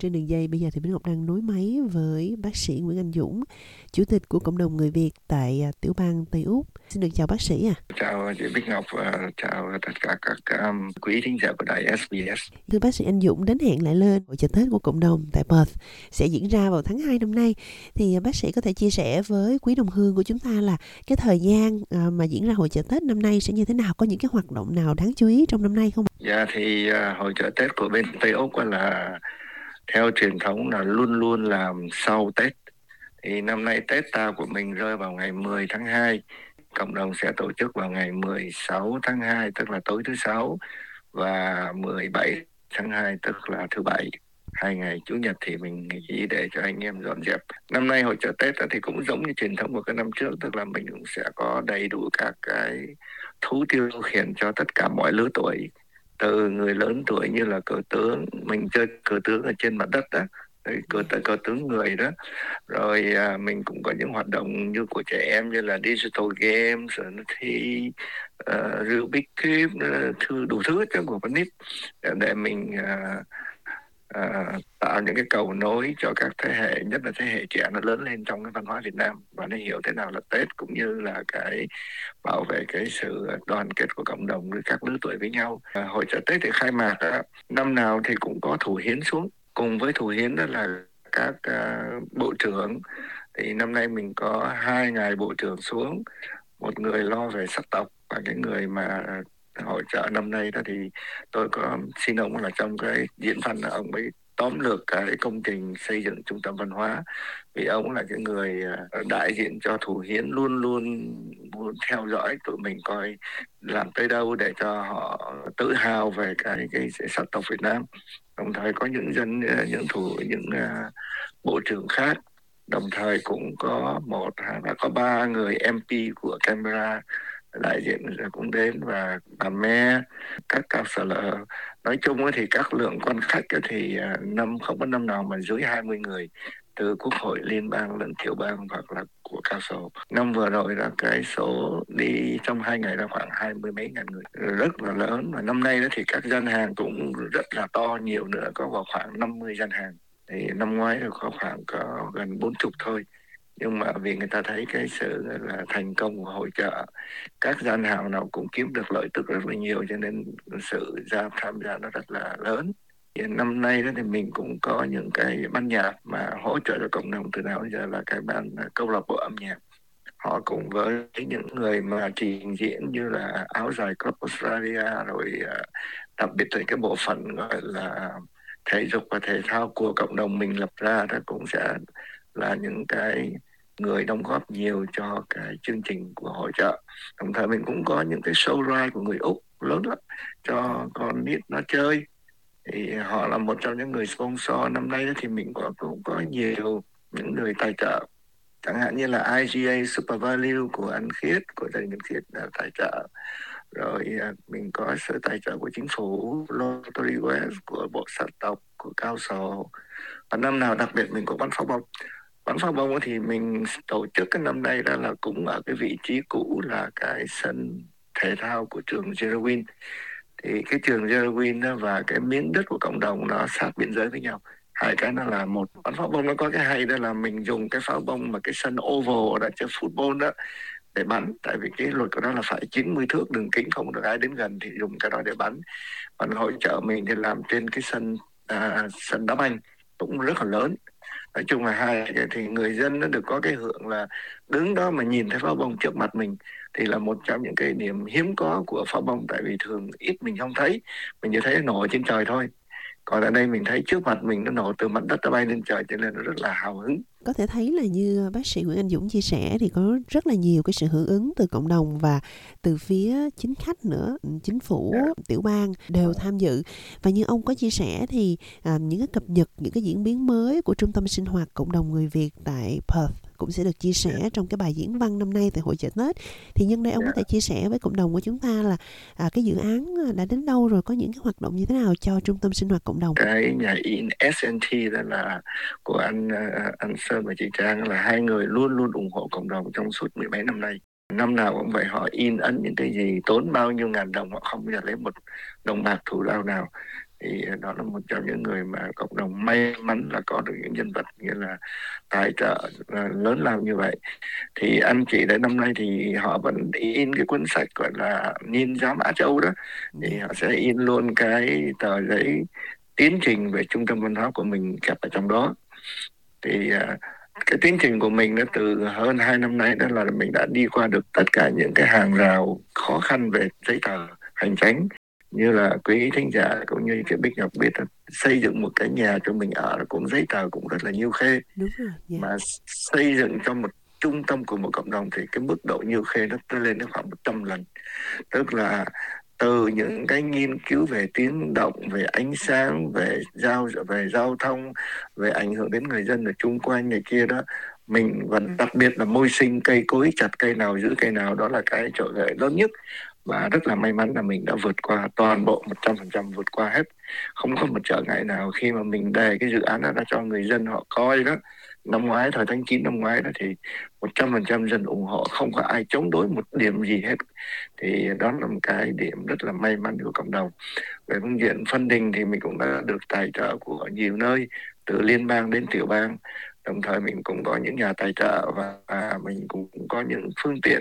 Trên đường dây bây giờ thì Bích Ngọc đang nối máy với bác sĩ Nguyễn Anh Dũng, chủ tịch của cộng đồng người Việt tại à, tiểu bang Tây Úc. Xin được chào bác sĩ ạ. À. Chào chị Bích Ngọc và chào tất cả các um, quý thính giả của đài SBS. Thưa bác sĩ Anh Dũng đến hẹn lại lên hội chợ Tết của cộng đồng tại Perth sẽ diễn ra vào tháng 2 năm nay. Thì à, bác sĩ có thể chia sẻ với quý đồng hương của chúng ta là cái thời gian à, mà diễn ra hội chợ Tết năm nay sẽ như thế nào? Có những cái hoạt động nào đáng chú ý trong năm nay không? Dạ thì uh, hội chợ Tết của bên Tây Úc là theo truyền thống là luôn luôn làm sau Tết. Thì năm nay Tết ta của mình rơi vào ngày 10 tháng 2 cộng đồng sẽ tổ chức vào ngày 16 tháng 2 tức là tối thứ sáu, và 17 tháng 2 tức là thứ bảy. Hai ngày chủ nhật thì mình nghỉ để cho anh em dọn dẹp. Năm nay hội chợ tết thì cũng giống như truyền thống của các năm trước, tức là mình cũng sẽ có đầy đủ các cái thú tiêu khiển cho tất cả mọi lứa tuổi từ người lớn tuổi như là cờ tướng mình chơi cờ tướng ở trên mặt đất đó cờ cờ tướng người đó. Rồi à, mình cũng có những hoạt động như của trẻ em như là digital games rồi nó thi uh, Rubik cube thư đủ thứ cho của con nít để, để mình uh, à, tạo những cái cầu nối cho các thế hệ nhất là thế hệ trẻ nó lớn lên trong cái văn hóa Việt Nam. Và nó hiểu thế nào là Tết cũng như là cái bảo vệ cái sự đoàn kết của cộng đồng với các lứa tuổi với nhau. À, hội chợ Tết thì khai mạc uh, năm nào thì cũng có thủ hiến xuống. Cùng với thủ hiến đó là các à, bộ trưởng. Thì năm nay mình có hai ngài bộ trưởng xuống một người lo về sắc tộc và cái người mà hội trợ năm nay đó thì tôi có xin ông là trong cái diễn văn là ông ấy tóm lược cái công trình xây dựng trung tâm văn hóa. Vì ông là cái người à, đại diện cho thủ hiến luôn luôn muốn theo dõi tụi mình coi làm tới đâu để cho họ tự hào về cái cái sắc tộc Việt Nam. Đồng thời có những dân à, những thủ những uh, bộ trưởng khác. Đồng thời cũng có một là có ba người MP của Canberra đại diện cũng đến và bà me các cao sở lợ. Nói chung thì các lượng quan khách thì à, năm, không có năm nào mà dưới 20 người từ quốc hội, liên bang lẫn tiểu bang hoặc là của cao sổ năm vừa rồi là cái số đi trong hai ngày là khoảng hai mươi mấy ngàn người. Rất là lớn và năm nay đó thì các gian hàng cũng rất là to, nhiều nữa có vào khoảng 50 gian hàng. Thì năm ngoái là có khoảng có gần bốn chục thôi nhưng mà vì người ta thấy cái sự là thành công của hội trợ các gian hàng nào cũng kiếm được lợi tức rất là nhiều, cho nên sự ra tham gia nó rất là lớn. Thì năm nay đó thì mình cũng có những cái ban nhạc mà hỗ trợ cho cộng đồng từ nào giờ là cái ban câu lạc bộ âm nhạc. Họ cùng với những người mà trình diễn như là áo dài club Australia, rồi à, đặc biệt là cái bộ phận gọi là thể dục và thể thao của cộng đồng mình lập ra đó cũng sẽ là những cái người đóng góp nhiều cho cái chương trình của hội trợ. Đồng thời mình cũng có những cái show ride của người úc lớn lắm, cho con nít nó chơi. Thì họ là một trong những người sponsor. Năm nay thì mình có, cũng có nhiều những người tài trợ. Chẳng hạn như là IGA Super Value của anh Khiết, của gia đình Khiết là tài trợ. Rồi à, mình có sự tài trợ của chính phủ, Lottery West, của bộ sản tộc, của cao sổ. Và năm nào đặc biệt mình có bắn pháo bông bắn pháo bông thì mình tổ chức cái năm nay đó là cũng ở cái vị trí cũ là cái sân thể thao của trường Jerwin thì cái trường Jerwin và cái miếng đất của cộng đồng nó sát biên giới với nhau. Hai cái nó là một. Bắn pháo bông nó có cái hay đó là mình dùng cái pháo bông mà cái sân oval đã chơi football đó để bắn. Tại vì cái luật của nó là phải 90 thước đường kính không được ai đến gần thì dùng cái đó để bắn. Còn hỗ trợ mình thì làm trên cái sân à, sân đá banh cũng rất là lớn nói chung là hai thì người dân nó được có cái hưởng là đứng đó mà nhìn thấy pháo bông trước mặt mình thì là một trong những cái điểm hiếm có của pháo bông, tại vì thường ít mình không thấy, mình chỉ thấy nổ trên trời thôi còn ở đây mình thấy trước mặt mình nó nổ từ mặt đất nó bay lên trời cho nên nó rất là hào hứng có thể thấy là như bác sĩ Nguyễn Anh Dũng chia sẻ thì có rất là nhiều cái sự hưởng ứng từ cộng đồng và từ phía chính khách nữa chính phủ. Dạ. tiểu bang đều tham dự và như ông có chia sẻ thì à, những cái cập nhật những cái diễn biến mới của trung tâm sinh hoạt cộng đồng người Việt tại Perth cũng sẽ được chia sẻ. Dạ. trong cái bài diễn văn năm nay tại hội chợ Tết thì nhân đây ông có dạ. thể chia sẻ với cộng đồng của chúng ta là à, cái dự án đã đến đâu rồi có những cái hoạt động như thế nào cho trung tâm sinh hoạt cộng đồng cái nhà in SNT đó là của anh à, anh Sơn và chị Trang là hai người luôn luôn ủng hộ cộng đồng trong suốt mười mấy năm nay năm nào cũng vậy họ in ấn những cái gì tốn bao nhiêu ngàn đồng họ không bao giờ lấy một đồng bạc thủ lao nào thì đó là một trong những người mà cộng đồng may mắn là có được những nhân vật nghĩa là tài trợ lớn lao như vậy. Thì anh chị đến năm nay thì họ vẫn in cái cuốn sách gọi là nhìn giá mã châu đó. Thì họ sẽ in luôn cái tờ giấy tiến trình về trung tâm văn hóa của mình kẹp ở trong đó. Thì uh, cái tiến trình của mình nó từ hơn hai năm nay đó là mình đã đi qua được tất cả những cái hàng rào khó khăn về giấy tờ hành chính như là quý thính giả cũng như cái bích ngọc biết là xây dựng một cái nhà cho mình ở cũng giấy tờ cũng rất là nhiều khê. Đúng rồi, dạ. mà xây dựng cho một trung tâm của một cộng đồng thì cái mức độ nhiều khê nó lên đến khoảng 100 lần. Tức là từ những cái nghiên cứu về tiếng động về ánh sáng về giao về giao thông về ảnh hưởng đến người dân ở chung quanh này kia đó mình vẫn đặc biệt là môi sinh cây cối chặt cây nào giữ cây nào đó là cái trở ngại lớn nhất và rất là may mắn là mình đã vượt qua toàn bộ 100% vượt qua hết. Không có một trở ngại nào khi mà mình đề cái dự án đó ra cho người dân họ coi đó. Năm ngoái thời tháng 9 năm ngoái đó thì 100% dân ủng hộ không có ai chống đối một điểm gì hết. Thì đó là một cái điểm rất là may mắn của cộng đồng. Về phương diện phân đình thì mình cũng đã được tài trợ của nhiều nơi từ liên bang đến tiểu bang. Đồng thời mình cũng có những nhà tài trợ và, và mình cũng có những phương tiện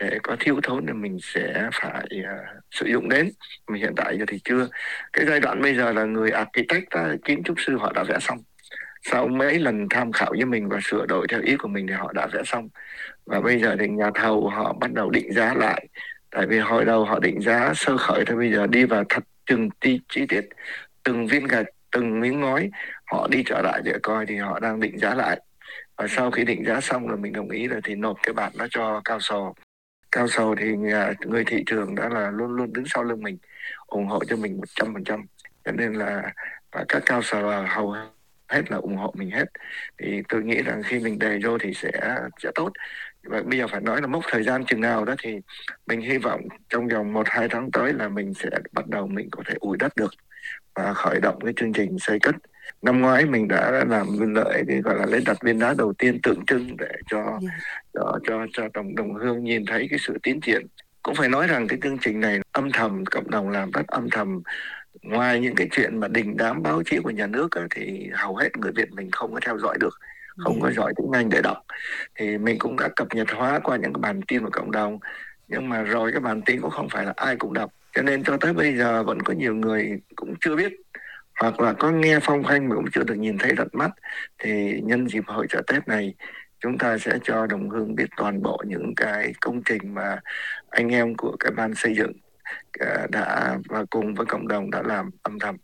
để có thiếu thốn thì mình sẽ phải uh, sử dụng đến. Mà hiện tại giờ thì chưa. Cái giai đoạn bây giờ là người architect à, kiến trúc sư họ đã vẽ xong. Sau mấy lần tham khảo với mình và sửa đổi theo ý của mình thì họ đã vẽ xong. Và bây giờ thì nhà thầu họ bắt đầu định giá lại. Tại vì hồi đầu họ định giá sơ khởi thì bây giờ đi vào thật từng ti chi tiết từng viên gạch từng miếng ngói họ đi trở lại để coi thì họ đang định giá lại. Và sau khi định giá xong rồi mình đồng ý rồi thì nộp cái bản đó cho cao sò cao sầu thì à, người thị trường đã là luôn luôn đứng sau lưng mình, ủng hộ cho mình một trăm phần trăm. Cho nên là và các cao sầu hầu hết là ủng hộ mình hết. Thì tôi nghĩ rằng khi mình đề vô thì sẽ sẽ tốt. Và bây giờ phải nói là mốc thời gian chừng nào đó thì mình hy vọng trong vòng một, hai tháng tới là mình sẽ bắt đầu mình có thể ủi đất được và khởi động cái chương trình xây cất năm ngoái mình đã làm lợi thì gọi là lấy đặt viên đá đầu tiên tượng trưng để cho. Dạ. cho cho cho đồng đồng hương nhìn thấy cái sự tiến triển cũng phải nói rằng cái chương trình này âm thầm cộng đồng làm rất âm thầm ngoài những cái chuyện mà đình đám báo chí của nhà nước á, thì hầu hết người Việt mình không có theo dõi được không có dạ. giỏi tiếng Anh để đọc thì mình cũng đã cập nhật hóa qua những cái bản tin của cộng đồng nhưng mà rồi cái bản tin cũng không phải là ai cũng đọc cho nên cho tới bây giờ vẫn có nhiều người cũng chưa biết hoặc là có nghe phong phanh mà cũng chưa được nhìn thấy tận mắt, thì nhân dịp hội trợ Tết này, chúng ta sẽ cho đồng hương biết toàn bộ những cái công trình mà anh em của cái ban xây dựng à, đã và cùng với cộng đồng đã làm âm thầm.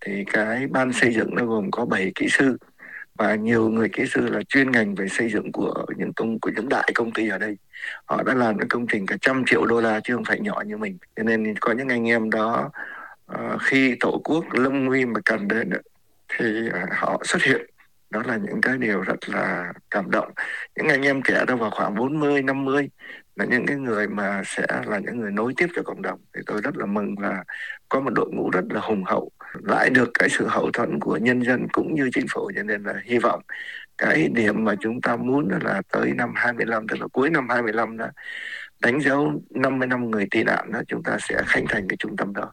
Thì cái ban xây dựng nó gồm có 7 kỹ sư và nhiều người kỹ sư là chuyên ngành về xây dựng của những công, của những đại công ty ở đây. Họ đã làm những công trình cả trăm triệu đô la chứ không phải nhỏ như mình. Cho nên có những anh em đó uh, khi tổ quốc lâm nguy mà cần đến thì uh, họ xuất hiện. Đó là những cái điều rất là cảm động. Những anh em trẻ đâu vào khoảng 40, 50 là những cái người mà sẽ là những người nối tiếp cho cộng đồng. Thì tôi rất là mừng là có một đội ngũ rất là hùng hậu lại được cái sự hậu thuẫn của nhân dân cũng như chính phủ. Cho nên là hy vọng cái điểm mà chúng ta muốn là tới năm 25 tức là cuối năm 25 đó đánh dấu 50 năm người tị nạn đó chúng ta sẽ khánh thành cái trung tâm đó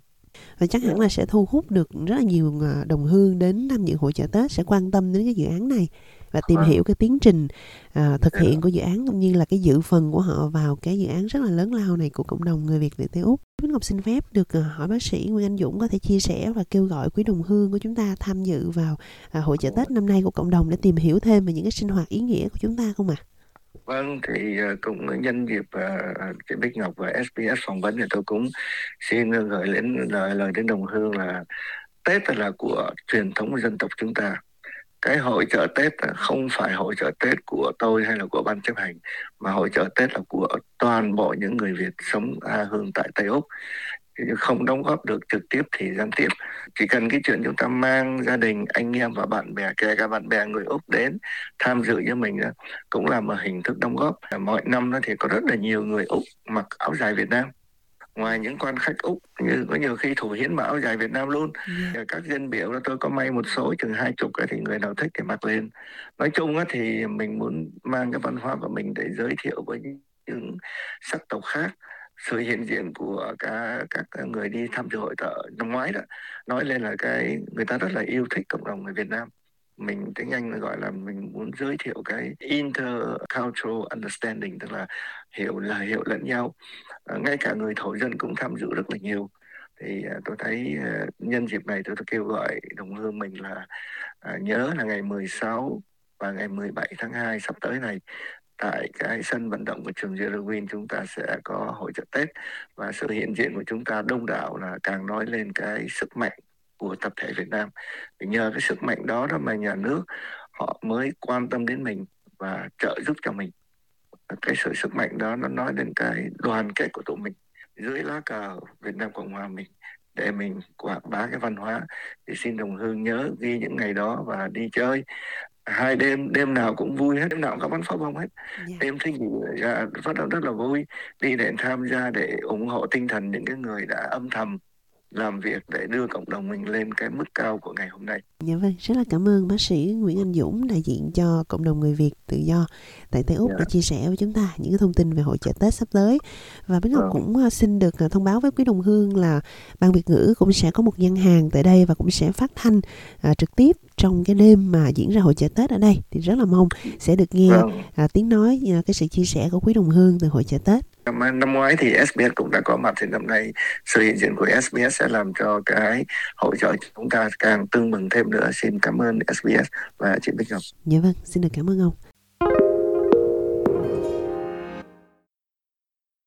và chắc hẳn là sẽ thu hút được rất là nhiều à, đồng hương đến tham dự hội chợ Tết sẽ quan tâm đến cái dự án này và tìm vâng. hiểu cái tiến trình uh, thực hiện của dự án cũng như là cái dự phần của họ vào cái dự án rất là lớn lao này của cộng đồng người Việt tại Tây Úc. Bích Ngọc xin phép được uh, hỏi bác sĩ Nguyễn Anh Dũng có thể chia sẻ và kêu gọi quý đồng hương của chúng ta tham dự vào uh, hội chợ Tết năm nay của cộng đồng để tìm hiểu thêm về những cái sinh hoạt ý nghĩa của chúng ta không ạ? À? Vâng, thì ờ, cũng nhân dịp ờ, ờ, uh, chị Bích Ngọc và SBS phỏng vấn thì tôi cũng xin gửi đến lời lời đến đồng hương là Tết là của truyền thống dân tộc chúng ta. Cái hội trợ Tết không phải hội trợ Tết của tôi hay là của ban chấp hành mà hội trợ Tết là của toàn bộ những người Việt sống A Hương tại Tây Úc không đóng góp được trực tiếp thì gián tiếp. Chỉ cần cái chuyện chúng ta mang gia đình anh em và bạn bè kể cả bạn bè người úc đến tham dự với mình đó, cũng là một hình thức đóng góp. Mọi năm đó thì có rất là nhiều người úc mặc áo dài việt nam. Ngoài những quan khách úc như có nhiều khi thủ hiến mà áo dài việt nam luôn. Yeah. Dạ. các dân biểu là tôi có may một số chừng hai chục thì người nào thích thì mặc lên. Nói chung á thì mình muốn mang cái văn hóa của mình để giới thiệu với những sắc tộc khác sự hiện diện của cả các người đi tham dự hội trợ năm ngoái đó nói lên là cái người ta rất là yêu thích cộng đồng người Việt Nam. Mình tiếng Anh gọi là mình muốn giới thiệu cái intercultural understanding tức là hiểu là hiểu lẫn nhau. À, ngay cả người thổ dân cũng tham dự rất là nhiều. Thì à, tôi thấy à, nhân dịp này tôi, tôi kêu gọi đồng hương mình là à, nhớ là ngày 16 và ngày 17 tháng 2 sắp tới này tại cái sân vận động của trường Jerwin chúng ta sẽ có hội trợ Tết và sự hiện diện của chúng ta đông đảo là càng nói lên cái sức mạnh của tập thể Việt Nam. Vì nhờ cái sức mạnh đó đó mà nhà nước họ mới quan tâm đến mình và trợ giúp cho mình. Cái sự sức mạnh đó nó nói đến cái đoàn kết của tụi mình dưới lá cờ Việt Nam Cộng Hòa mình, để mình quảng bá cái văn hóa, thì xin đồng hương nhớ ghi những ngày đó và đi chơi hai đêm đêm nào cũng vui hết đêm nào cũng có bắn pháo bông hết yeah. Dạ. đêm thích gì ra phát rất là vui đi để tham gia để ủng hộ tinh thần những cái người đã âm thầm làm việc để đưa cộng đồng mình lên cái mức cao của ngày hôm nay. Dạ vâng, rất là cảm ơn bác sĩ Nguyễn Anh Dũng đại diện cho cộng đồng người Việt tự do tại Tây Úc yeah. đã chia sẻ với chúng ta những cái thông tin về hội chợ Tết sắp tới. Và Bích Ngọc vâng. cũng à, xin được à, thông báo với quý đồng hương là ban Việt ngữ cũng sẽ có một gian hàng tại đây và cũng sẽ phát thanh uh, trực tiếp trong cái đêm mà diễn ra hội chợ Tết ở đây thì rất là mong sẽ được nghe vâng. uh, tiếng nói uh, cái sự chia sẻ của quý đồng hương từ hội chợ Tết. Năm, năm ngoái thì SBS cũng đã có mặt thì năm nay sự hiện diện của SBS sẽ làm cho cái hội trợ chúng ta càng tương mừng thêm nữa. Xin cảm ơn SBS và chị Bích Ngọc. Dạ vâng, xin được cảm ơn ông.